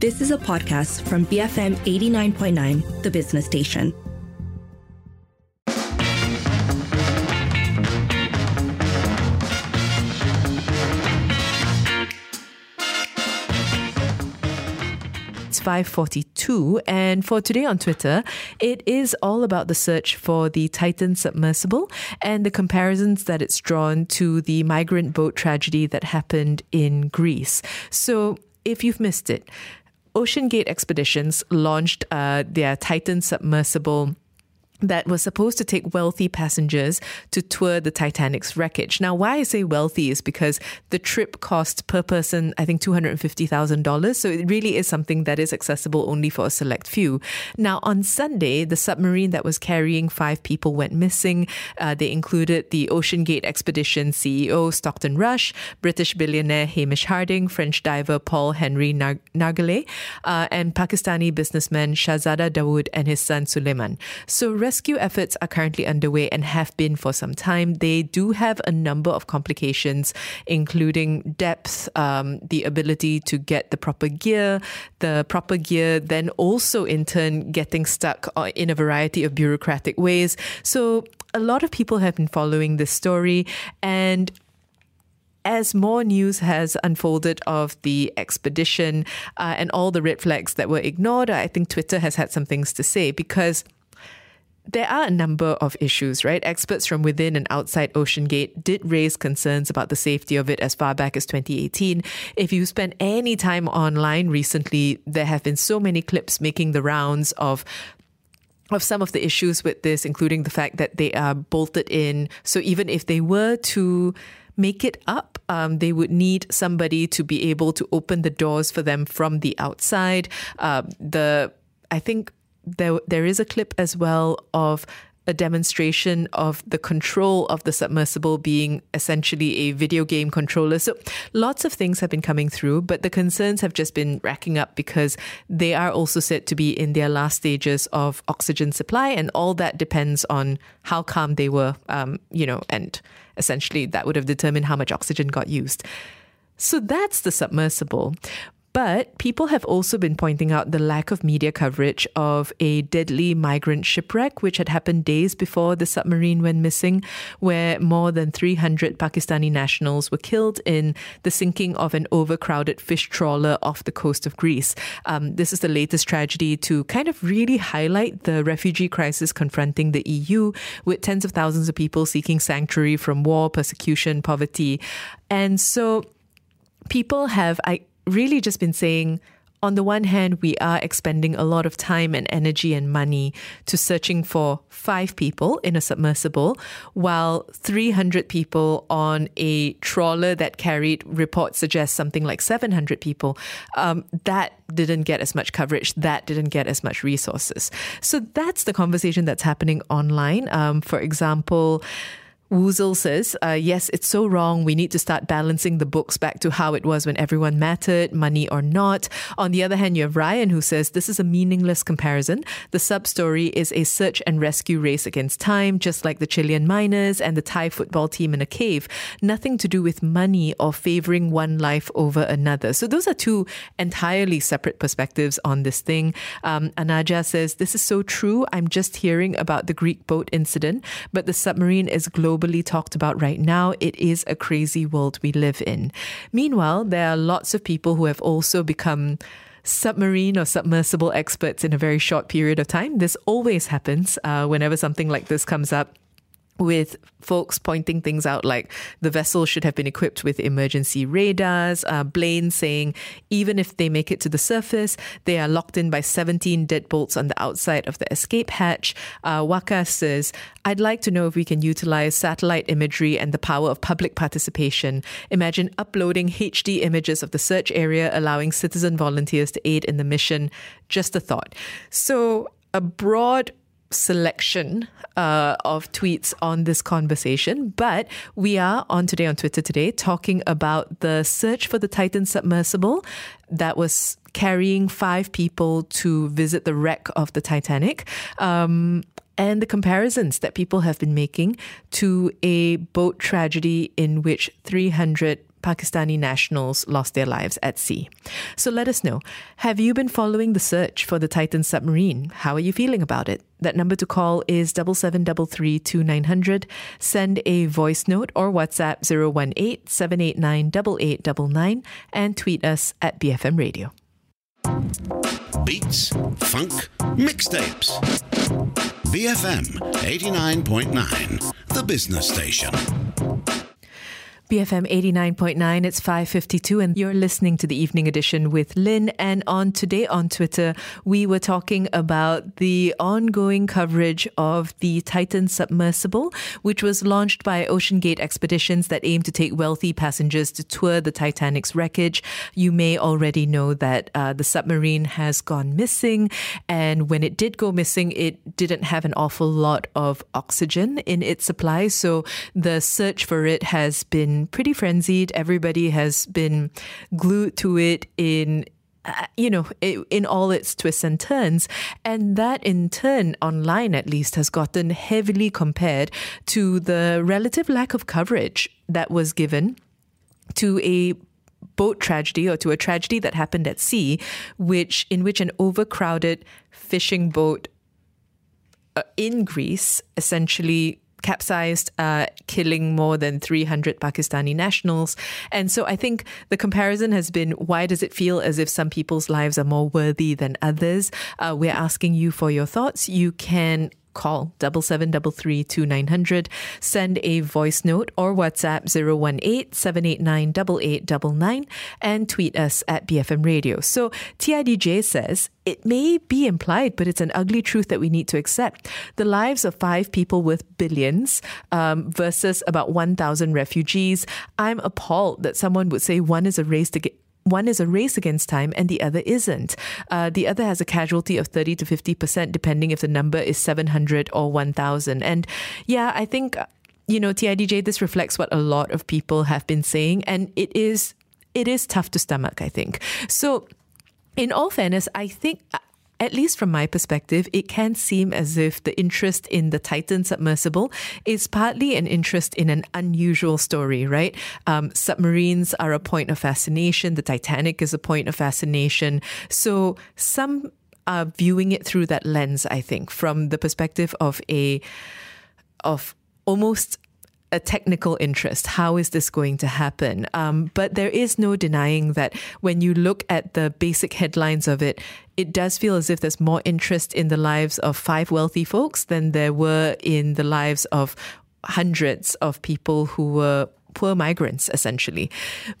This is a podcast from BFM 89.9, the business station. It's 542 and for today on Twitter, it is all about the search for the Titan submersible and the comparisons that it's drawn to the migrant boat tragedy that happened in Greece. So if you've missed it, OceanGate Expeditions launched uh, their Titan submersible that was supposed to take wealthy passengers to tour the Titanic's wreckage. Now, why I say wealthy is because the trip cost per person, I think, $250,000. So it really is something that is accessible only for a select few. Now, on Sunday, the submarine that was carrying five people went missing. Uh, they included the OceanGate Expedition CEO Stockton Rush, British billionaire Hamish Harding, French diver Paul Henry Nargeolet, uh, and Pakistani businessman Shahzada Dawood and his son Suleiman. So, rescue efforts are currently underway and have been for some time. They do have a number of complications, including depth, um, the ability to get the proper gear, the proper gear, then also in turn getting stuck uh, in a variety of bureaucratic ways. So a lot of people have been following this story and as more news has unfolded of the expedition uh, and all the red flags that were ignored, I think Twitter has had some things to say because there are a number of issues, right? Experts from within and outside OceanGate did raise concerns about the safety of it as far back as 2018. If you spent any time online recently, there have been so many clips making the rounds of of some of the issues with this, including the fact that they are bolted in. So even if they were to make it up, um, they would need somebody to be able to open the doors for them from the outside. Uh, the I think there there is a clip as well of a demonstration of the control of the submersible being essentially a video game controller. So lots of things have been coming through, but the concerns have just been racking up because they are also said to be in their last stages of oxygen supply, and all that depends on how calm they were, um, you know, and essentially that would have determined how much oxygen got used. So that's the submersible. But people have also been pointing out the lack of media coverage of a deadly migrant shipwreck, which had happened days before the submarine went missing, where more than 300 Pakistani nationals were killed in the sinking of an overcrowded fish trawler off the coast of Greece. Um, this is the latest tragedy to kind of really highlight the refugee crisis confronting the EU, with tens of thousands of people seeking sanctuary from war, persecution, poverty. And so people have, I, really just been saying, on the one hand, we are expending a lot of time and energy and money to searching for five people in a submersible, while 300 people on a trawler that carried reports suggest something like 700 people. Um, that didn't get as much coverage. That didn't get as much resources. So that's the conversation that's happening online. Um, for example, Woozle says, uh, yes, it's so wrong. We need to start balancing the books back to how it was when everyone mattered, money or not. On the other hand, you have Ryan who says, this is a meaningless comparison. The sub story is a search and rescue race against time, just like the Chilean miners and the Thai football team in a cave. Nothing to do with money or favoring one life over another. So those are two entirely separate perspectives on this thing. Um, Anaja says, this is so true. I'm just hearing about the Greek boat incident, but the submarine is global globally talked about right now. It is a crazy world we live in. Meanwhile, there are lots of people who have also become submarine or submersible experts in a very short period of time. This always happens uh, whenever something like this comes up with folks pointing things out like the vessel should have been equipped with emergency radars. Uh, Blaine saying even if they make it to the surface, they are locked in by 17 deadbolts on the outside of the escape hatch. Uh, Waka says, I'd like to know if we can utilize satellite imagery and the power of public participation. Imagine uploading HD images of the search area, allowing citizen volunteers to aid in the mission. Just a thought. So, a broad selection uh, of tweets on this conversation, but we are on today on Twitter today talking about the search for the Titan submersible that was carrying five people to visit the wreck of the Titanic. Um, and the comparisons that people have been making to a boat tragedy in which 300 Pakistani nationals lost their lives at sea. So let us know. Have you been following the search for the Titan submarine? How are you feeling about it? That number to call is 7733 Send a voice note or WhatsApp 018 789 8899 and tweet us at BFM Radio. Beats, funk, mixtapes. BFM 89.9, the business station. BFM 89.9, it's 5.52 and you're listening to the evening edition with Lynn. And on today on Twitter, we were talking about the ongoing coverage of the Titan submersible, which was launched by OceanGate Expeditions that aim to take wealthy passengers to tour the Titanic's wreckage. You may already know that uh, the submarine has gone missing. And when it did go missing, it didn't have an awful lot of oxygen in its supply. So the search for it has been pretty frenzied. Everybody has been glued to it in uh, you know, in all its twists and turns. And that in turn, online at least, has gotten heavily compared to the relative lack of coverage that was given to a boat tragedy or to a tragedy that happened at sea, which in which an overcrowded fishing boat uh, in Greece essentially capsized, uh, killing more than 300 Pakistani nationals. And so I think the comparison has been why does it feel as if some people's lives are more worthy than others? Uh, we're asking you for your thoughts. You can call double seven double three two nine hundred. Send a voice note or WhatsApp 018 789 8899 and tweet us at BFM Radio. So TIDJ says it may be implied, but it's an ugly truth that we need to accept. The lives of five people with billions um, versus about 1,000 refugees. I'm appalled that someone would say one is a race to get one is a race against time and the other isn't. Uh, the other has a casualty of 30 to 50%, depending if the number is 700 or 1,000. And yeah, I think, you know, TIDJ, this reflects what a lot of people have been saying. And it is, it is tough to stomach, I think. So, in all fairness, I think at least from my perspective, it can seem as if the interest in the Titan submersible is partly an interest in an unusual story, right? Um, submarines are a point of fascination. The Titanic is a point of fascination. So some are viewing it through that lens, I think, from the perspective of a, of almost a technical interest. How is this going to happen? Um, but there is no denying that when you look at the basic headlines of it, it does feel as if there's more interest in the lives of five wealthy folks than there were in the lives of hundreds of people who were poor migrants, essentially.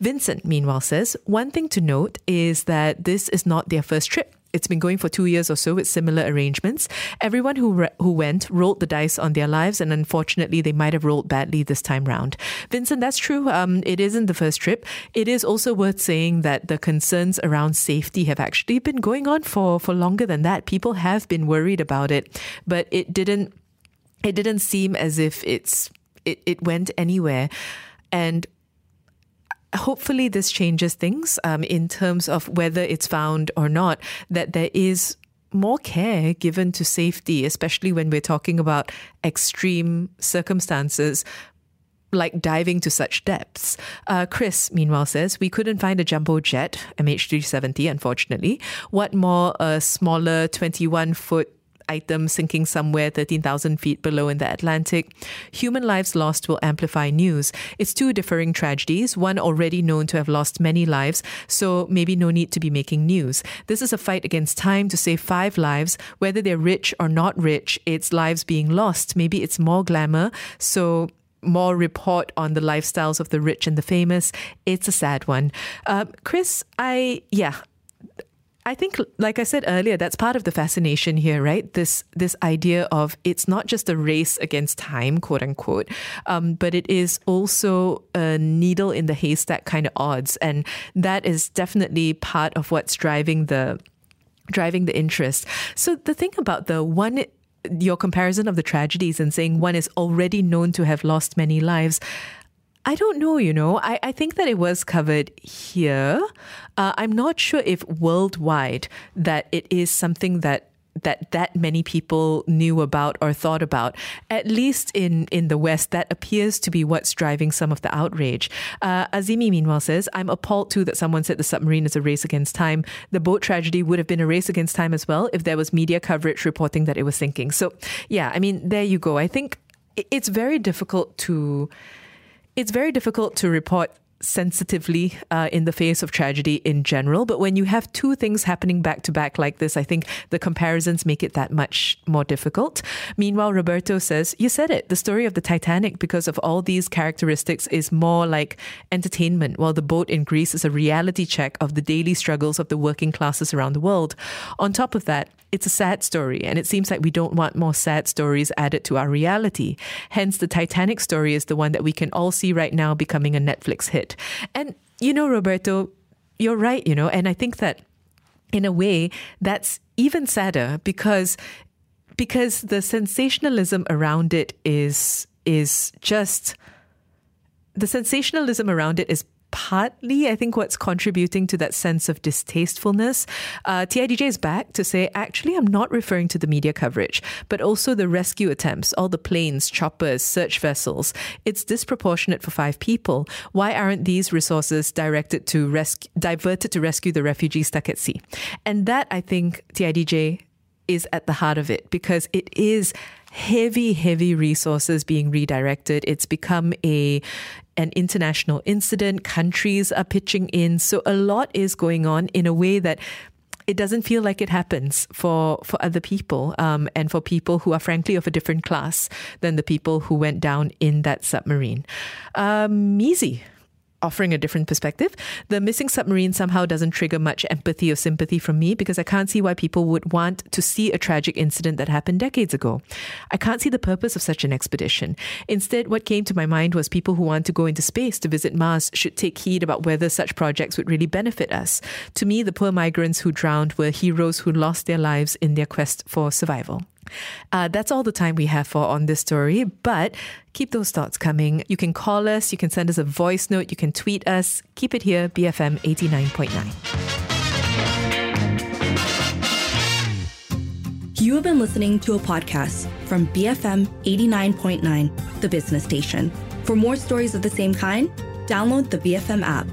Vincent, meanwhile, says one thing to note is that this is not their first trip. It's been going for two years or so with similar arrangements. Everyone who re- who went rolled the dice on their lives, and unfortunately, they might have rolled badly this time round. Vincent, that's true. Um, it isn't the first trip. It is also worth saying that the concerns around safety have actually been going on for for longer than that. People have been worried about it, but it didn't. It didn't seem as if it's it, it went anywhere, and hopefully this changes things um, in terms of whether it's found or not that there is more care given to safety, especially when we're talking about extreme circumstances like diving to such depths. Uh, Chris, meanwhile, says we couldn't find a jumbo jet, MH370, unfortunately. What more, a smaller 21 foot item sinking somewhere 13,000 feet below in the Atlantic. Human lives lost will amplify news. It's two differing tragedies, one already known to have lost many lives, so maybe no need to be making news. This is a fight against time to save five lives, whether they're rich or not rich, it's lives being lost. Maybe it's more glamour, so more report on the lifestyles of the rich and the famous. It's a sad one. Uh, Chris, I, yeah, I think, like I said earlier, that's part of the fascination here, right? This this idea of it's not just a race against time, quote unquote, um, but it is also a needle in the haystack kind of odds, and that is definitely part of what's driving the driving the interest. So the thing about the one your comparison of the tragedies and saying one is already known to have lost many lives. I don't know, you know. I, I think that it was covered here. Uh, I'm not sure if worldwide that it is something that that that many people knew about or thought about. At least in in the West, that appears to be what's driving some of the outrage. Uh, Azimi, meanwhile, says, "I'm appalled too that someone said the submarine is a race against time. The boat tragedy would have been a race against time as well if there was media coverage reporting that it was sinking." So, yeah, I mean, there you go. I think it's very difficult to it's very difficult to report sensitively uh, in the face of tragedy in general. But when you have two things happening back to back like this, I think the comparisons make it that much more difficult. Meanwhile, Roberto says, You said it. The story of the Titanic, because of all these characteristics, is more like entertainment, while the boat in Greece is a reality check of the daily struggles of the working classes around the world. On top of that, it's a sad story, and it seems like we don't want more sad stories added to our reality. Hence, the Titanic story is the one that we can all see right now becoming a Netflix hit. And, you know, Roberto, you're right, you know, and I think that in a way that's even sadder because because the sensationalism around it is is just the sensationalism around it is partly, I think, what's contributing to that sense of distastefulness. Uh, TIDJ is back to say, actually, I'm not referring to the media coverage, but also the rescue attempts, all the planes, choppers, search vessels. It's disproportionate for five people. Why aren't these resources directed to rescue, diverted to rescue the refugees stuck at sea? And that, I think, TIDJ is at the heart of it because it is heavy, heavy resources being redirected. It's become a an international incident. Countries are pitching in. So a lot is going on in a way that it doesn't feel like it happens for for other people um, and for people who are frankly of a different class than the people who went down in that submarine. Um, offering a different perspective. The missing submarine somehow doesn't trigger much empathy or sympathy from me because I can't see why people would want to see a tragic incident that happened decades ago. I can't see the purpose of such an expedition. Instead, what came to my mind was people who want to go into space to visit Mars should take heed about whether such projects would really benefit us. To me, the poor migrants who drowned were heroes who lost their lives in their quest for survival. Uh, that's all the time we have for on this story, but keep those thoughts coming. You can call us, you can send us a voice note, you can tweet us. Keep it here, BFM 89.9. You have been listening to a podcast from BFM 89.9, the business station. For more stories of the same kind, download the BFM app.